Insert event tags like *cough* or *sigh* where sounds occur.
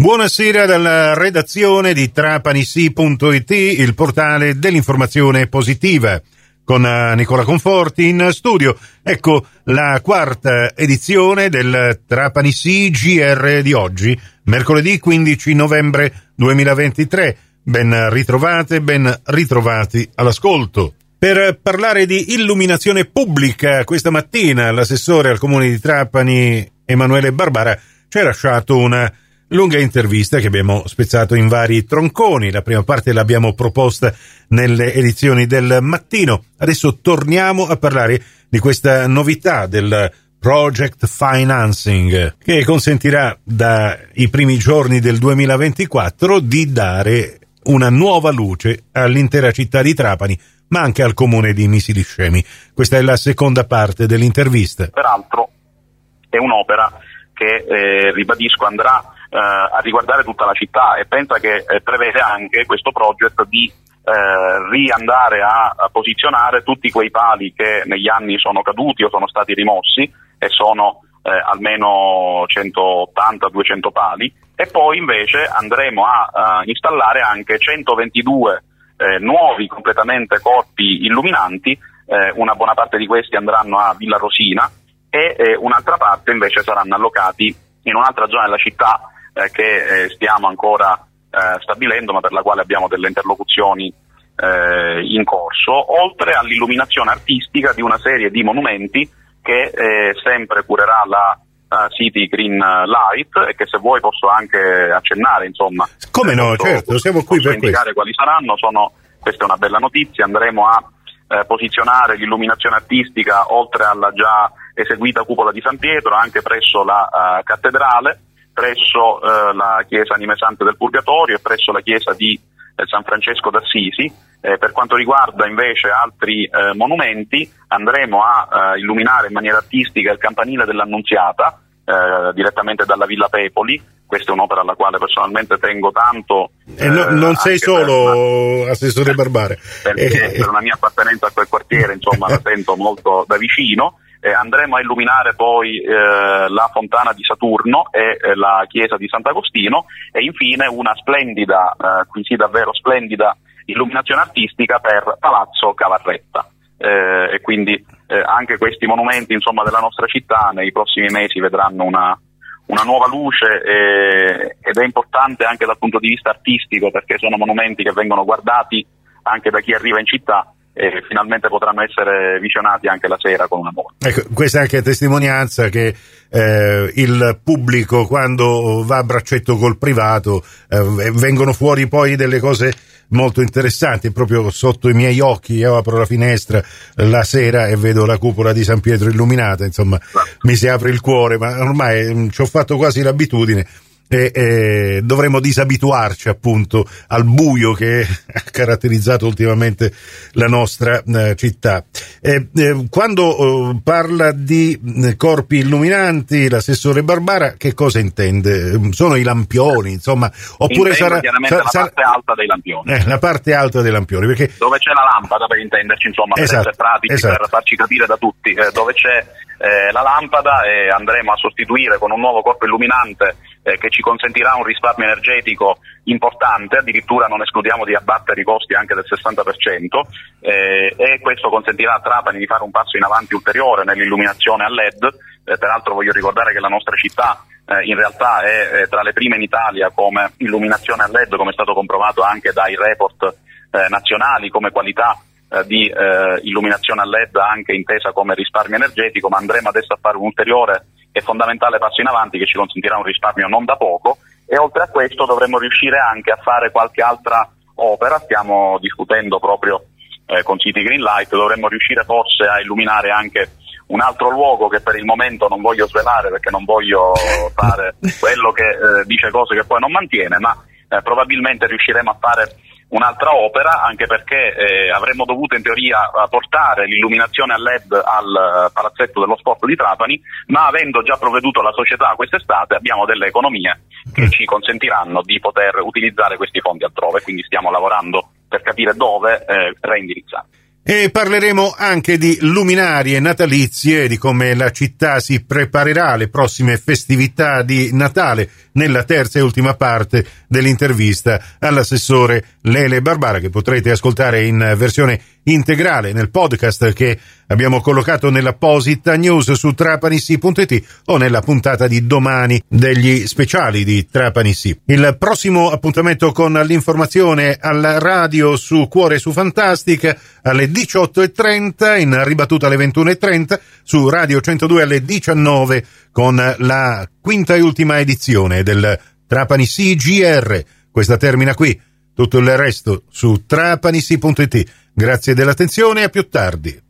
Buonasera dalla redazione di trapanisi.it, il portale dell'informazione positiva. Con eh, Nicola Conforti in studio. Ecco la quarta edizione del Trapanisi GR di oggi, mercoledì 15 novembre 2023. Ben ritrovate, ben ritrovati all'ascolto. Per parlare di illuminazione pubblica questa mattina l'assessore al comune di Trapani Emanuele Barbara ci ha lasciato una lunga intervista che abbiamo spezzato in vari tronconi. La prima parte l'abbiamo proposta nelle edizioni del mattino. Adesso torniamo a parlare di questa novità del Project Financing che consentirà dai primi giorni del 2024 di dare una nuova luce all'intera città di Trapani ma anche al comune di Misiliscemi. Questa è la seconda parte dell'intervista. Peraltro è un'opera che, eh, ribadisco, andrà a riguardare tutta la città e pensa che eh, prevede anche questo progetto di eh, riandare a, a, posizionare tutti quei pali che negli anni sono caduti o sono stati rimossi e sono eh, almeno 180-200 pali. E poi invece andremo a, a installare anche 122 eh, nuovi completamente corpi illuminanti, eh, una buona parte di questi andranno a Villa Rosina e eh, un'altra parte invece saranno allocati in un'altra zona della città eh, che eh, stiamo ancora eh, stabilendo ma per la quale abbiamo delle interlocuzioni eh, in corso, oltre all'illuminazione artistica di una serie di monumenti che eh, sempre curerà la uh, City Green Light e che se vuoi posso anche accennare, insomma. Come no, posso, certo, siamo qui per indicare questo. quali saranno, sono, questa è una bella notizia, andremo a eh, posizionare l'illuminazione artistica oltre alla già eseguita cupola di San Pietro anche presso la uh, cattedrale presso eh, la chiesa animesante del Purgatorio e presso la chiesa di eh, San Francesco d'Assisi. Eh, per quanto riguarda invece altri eh, monumenti andremo a eh, illuminare in maniera artistica il campanile dell'Annunziata eh, direttamente dalla Villa Pepoli. Questa è un'opera alla quale personalmente tengo tanto. E no, non sei solo per, assessore Barbare. Perché per una mia appartenenza a quel quartiere, insomma, la sento molto da vicino eh, andremo a illuminare poi eh, la fontana di Saturno e eh, la chiesa di Sant'Agostino e infine una splendida, eh, qui sì davvero splendida, illuminazione artistica per Palazzo Cavarretta. Eh, e quindi eh, anche questi monumenti insomma, della nostra città nei prossimi mesi vedranno una, una nuova luce ed è importante anche dal punto di vista artistico perché sono monumenti che vengono guardati anche da chi arriva in città e finalmente potranno essere visionati anche la sera con una moto. Ecco, questa è anche testimonianza che eh, il pubblico quando va a braccetto col privato eh, vengono fuori poi delle cose molto interessanti proprio sotto i miei occhi io apro la finestra la sera e vedo la cupola di San Pietro illuminata insomma esatto. mi si apre il cuore ma ormai mh, mm, ci ho fatto quasi l'abitudine e, e dovremmo disabituarci appunto al buio che ha caratterizzato ultimamente la nostra eh, città. E, eh, quando eh, parla di eh, corpi illuminanti, l'assessore Barbara, che cosa intende? Sono i lampioni, insomma, oppure sarà, sarà, la parte alta dei lampioni. Eh, la parte alta dei lampioni, perché... Dove c'è la lampada per intenderci, insomma, per esatto, essere pratici, esatto. per farci capire da tutti, eh, dove c'è eh, la lampada e andremo a sostituire con un nuovo corpo illuminante eh, che ci consentirà un risparmio energetico importante, addirittura non escludiamo di abbattere i costi anche del 60% eh, e questo consentirà a Trapani di fare un passo in avanti ulteriore nell'illuminazione a LED, eh, peraltro voglio ricordare che la nostra città eh, in realtà è tra le prime in Italia come illuminazione a LED, come è stato comprovato anche dai report eh, nazionali come qualità eh, di illuminazione a LED anche intesa come risparmio energetico, ma andremo adesso a fare un ulteriore e fondamentale passo in avanti che ci consentirà un risparmio non da poco e oltre a questo dovremo riuscire anche a fare qualche altra opera, stiamo discutendo proprio eh, con City Greenlight, dovremmo riuscire forse a illuminare anche un altro luogo che per il momento non voglio svelare perché non voglio *laughs* fare quello che eh, dice cose che poi non mantiene, ma eh, probabilmente riusciremo a fare un'altra opera, anche perché eh, avremmo dovuto in teoria portare l'illuminazione a LED al uh, palazzetto dello sport di Trapani, ma avendo già provveduto la società quest'estate abbiamo delle economie che mm. ci consentiranno di poter utilizzare questi fondi altrove, quindi stiamo lavorando per capire dove eh, reindirizzare. E parleremo anche di luminarie natalizie, di come la città si preparerà alle prossime festività di Natale nella terza e ultima parte dell'intervista all'assessore Lele Barbara che potrete ascoltare in versione integrale nel podcast che abbiamo collocato nell'apposita news su trapanissi.it o nella puntata di domani degli speciali di Trapanissi. Il prossimo appuntamento con l'informazione alla radio su Cuore su Fantastica alle 18.30 in ribattuta alle 21.30 su Radio 102 alle 19 con la quinta e ultima edizione del Trapani CGR. Questa termina qui. Tutto il resto su trapanissi.it. Grazie dell'attenzione e a più tardi.